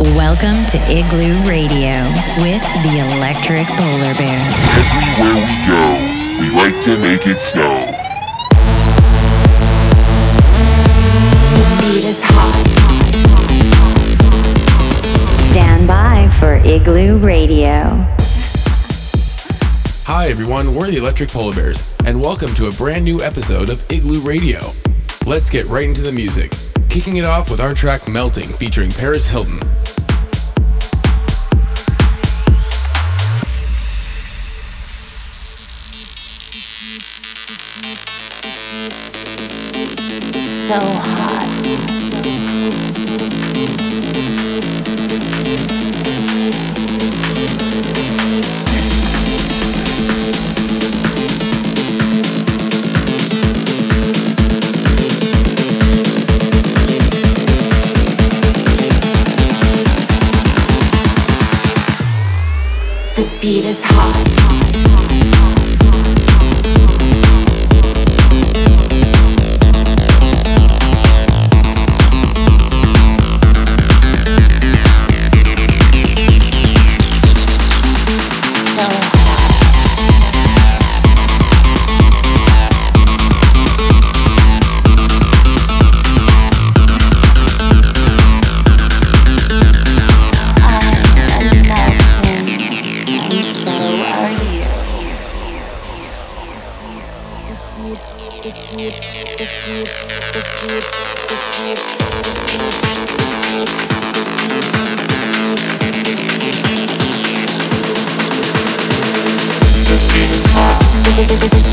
Welcome to Igloo Radio with the Electric Polar Bear. Everywhere we go, we like to make it snow. This beat is hot. Stand by for Igloo Radio. Hi everyone, we're the Electric Polar Bears, and welcome to a brand new episode of Igloo Radio. Let's get right into the music, kicking it off with our track Melting featuring Paris Hilton. so hard.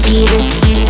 see this heat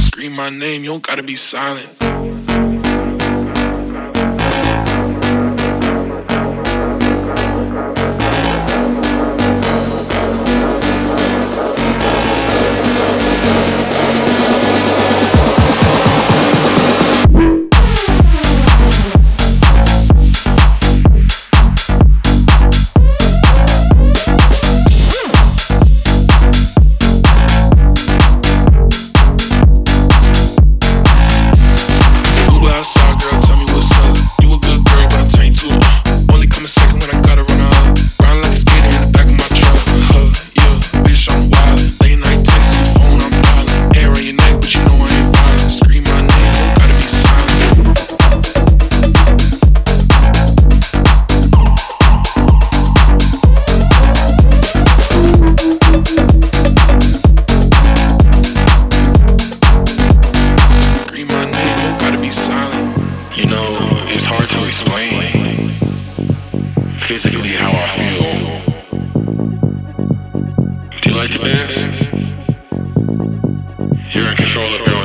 Scream my name, you don't gotta be silent. You're in control of your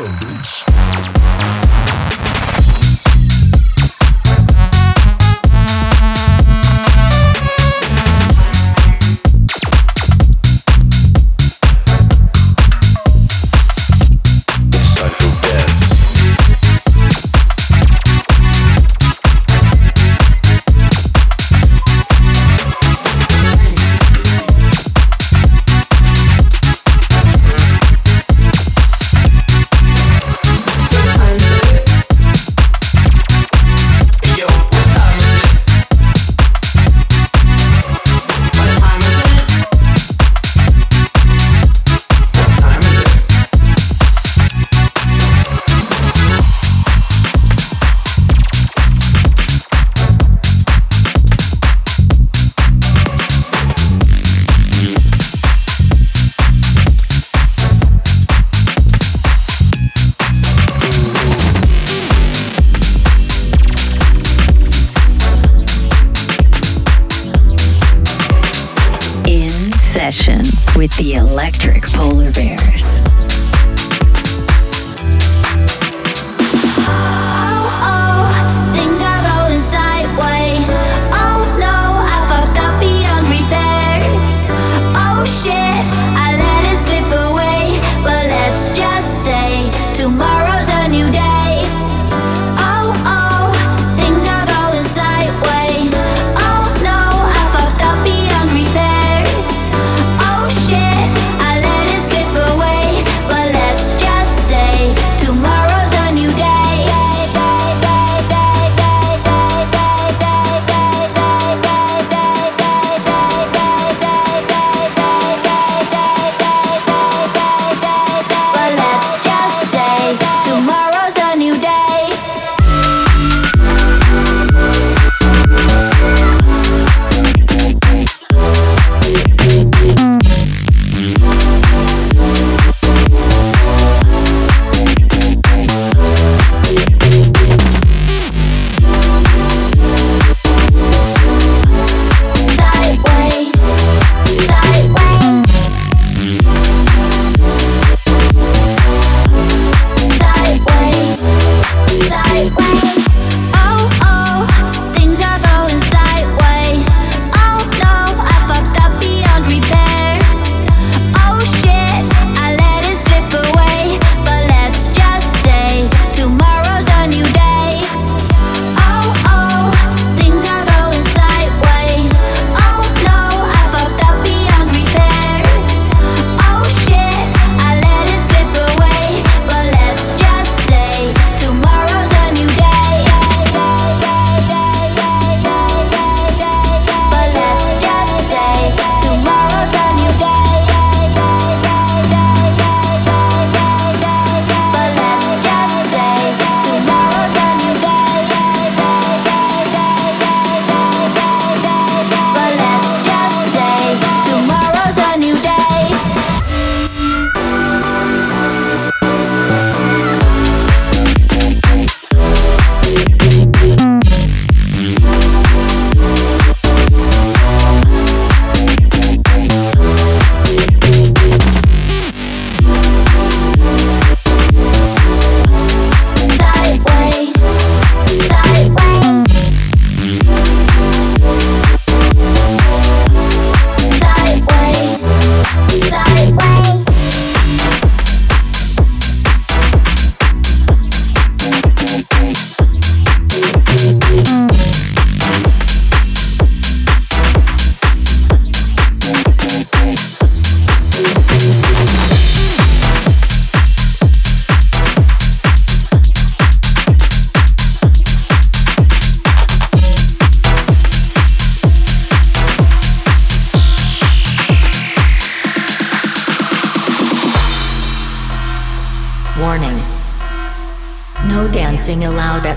Unleash.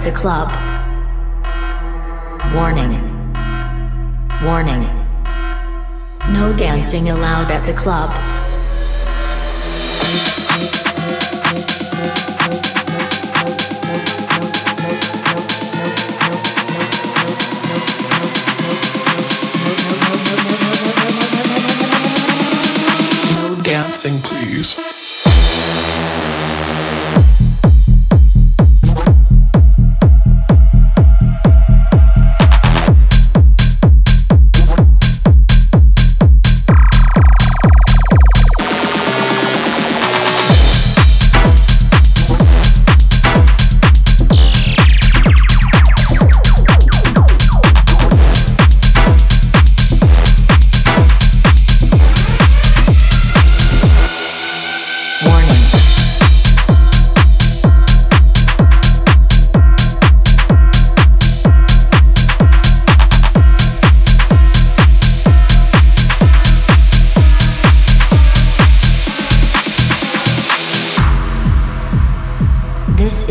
The club. Warning. Warning. No dancing allowed at the club. No dancing, please.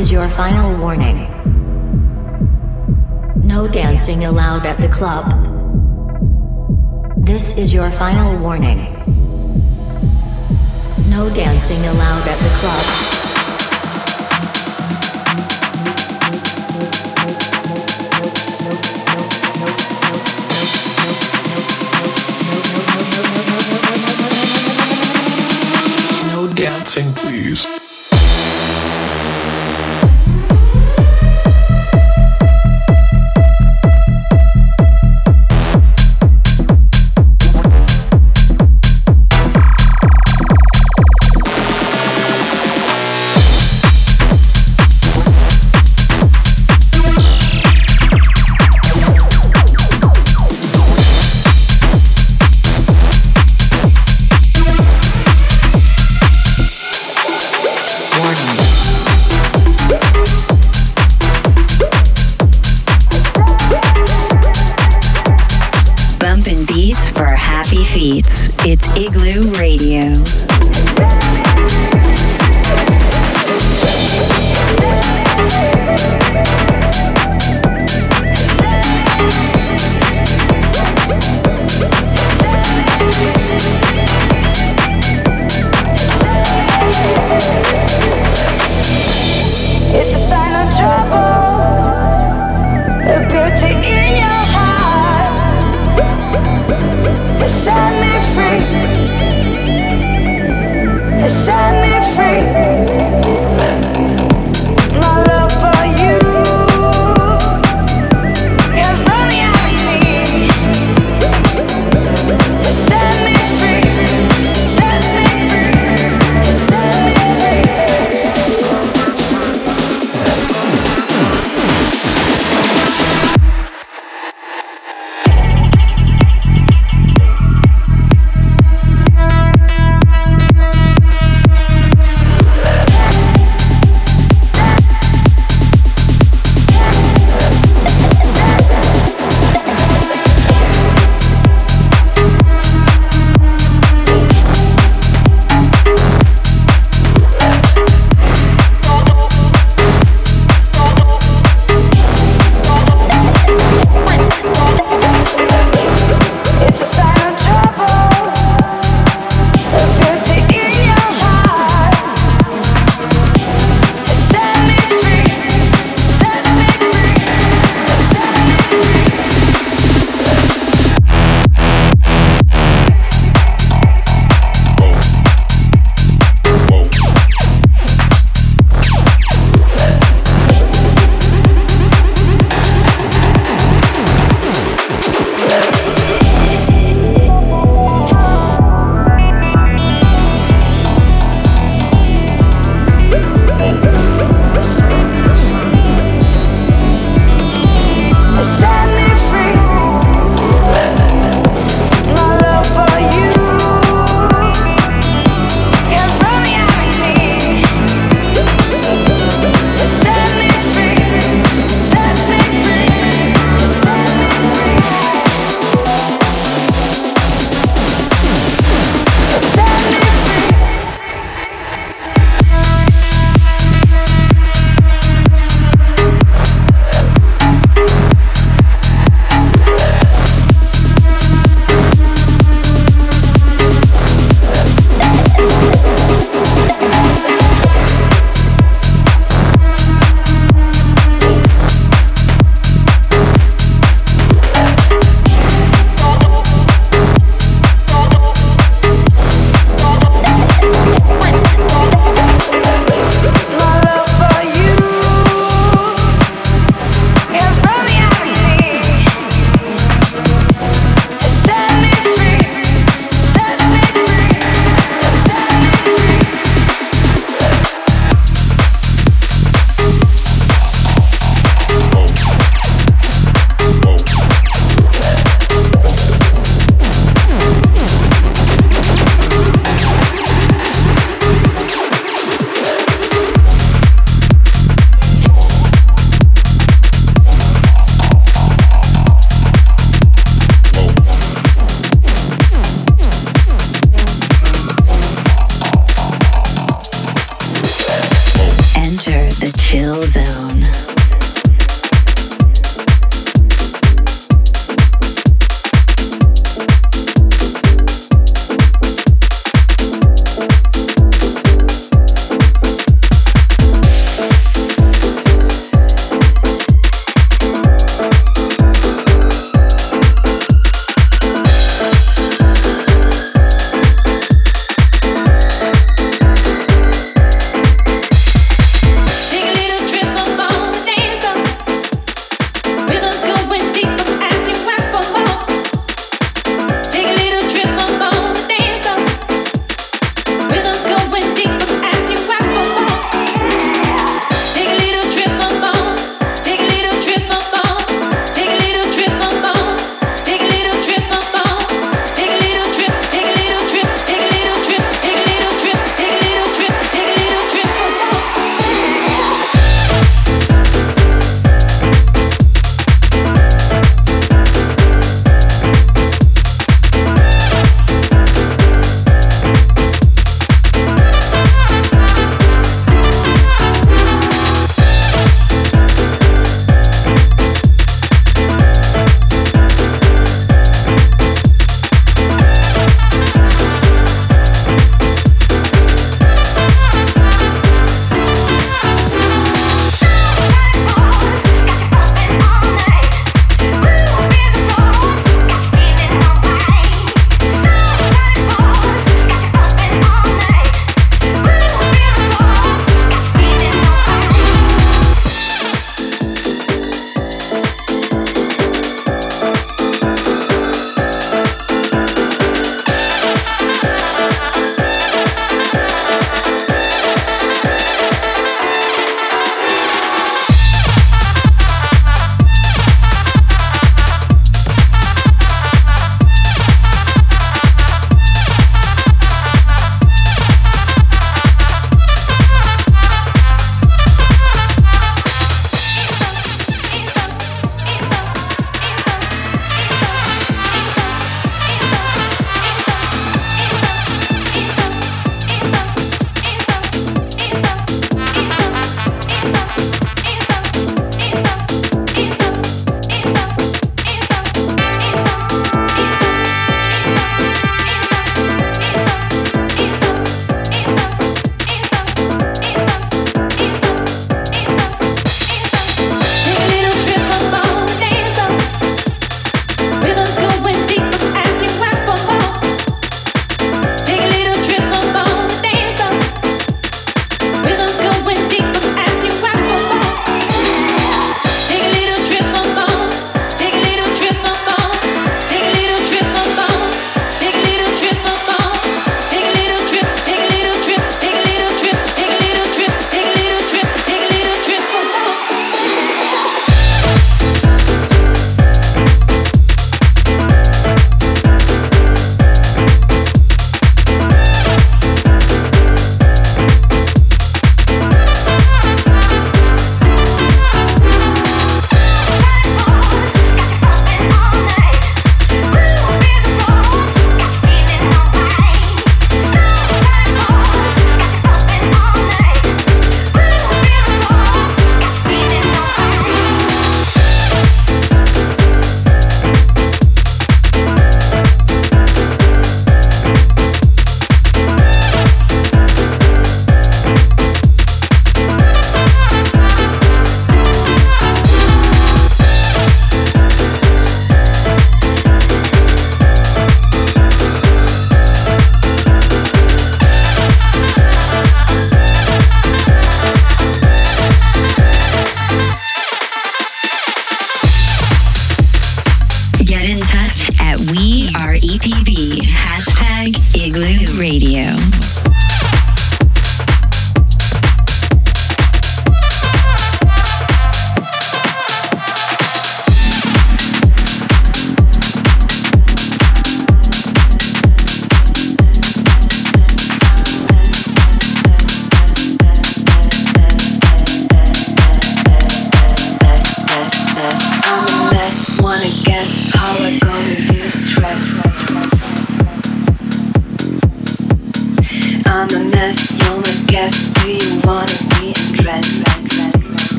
Is your final warning. No dancing allowed at the club. This is your final warning. No dancing allowed at the club. No dancing, please.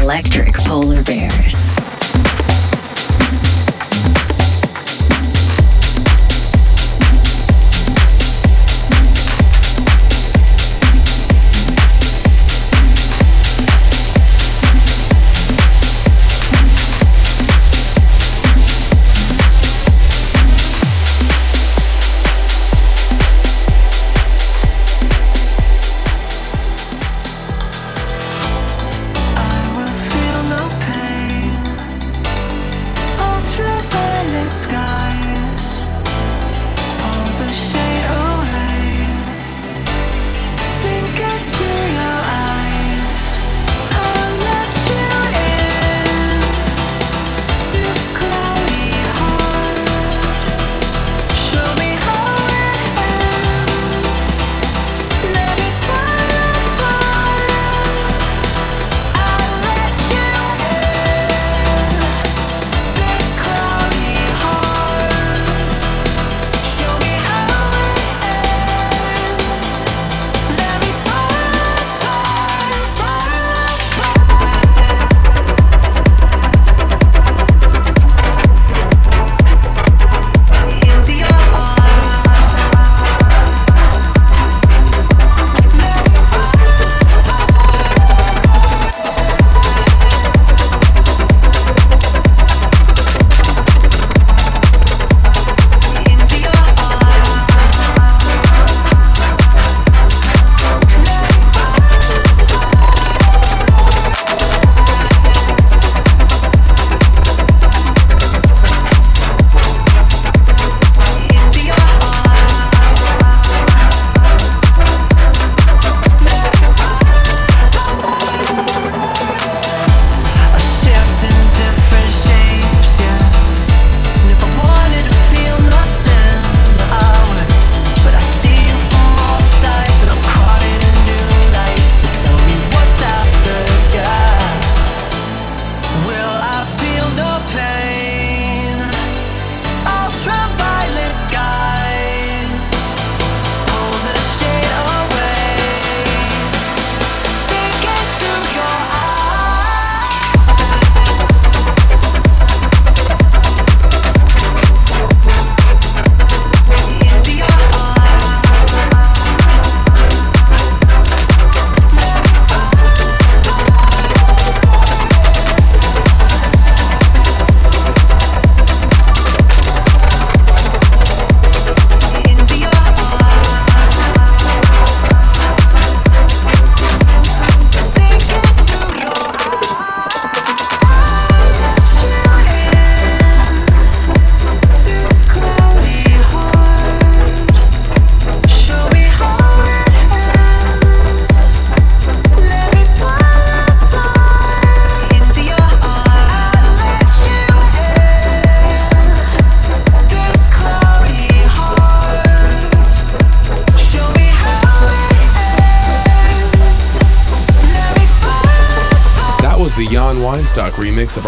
electric polar bears.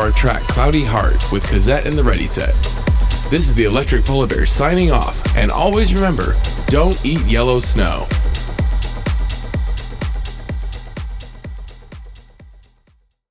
Our track Cloudy Heart with Cazzette and the Ready Set. This is the Electric Polar Bear signing off, and always remember don't eat yellow snow.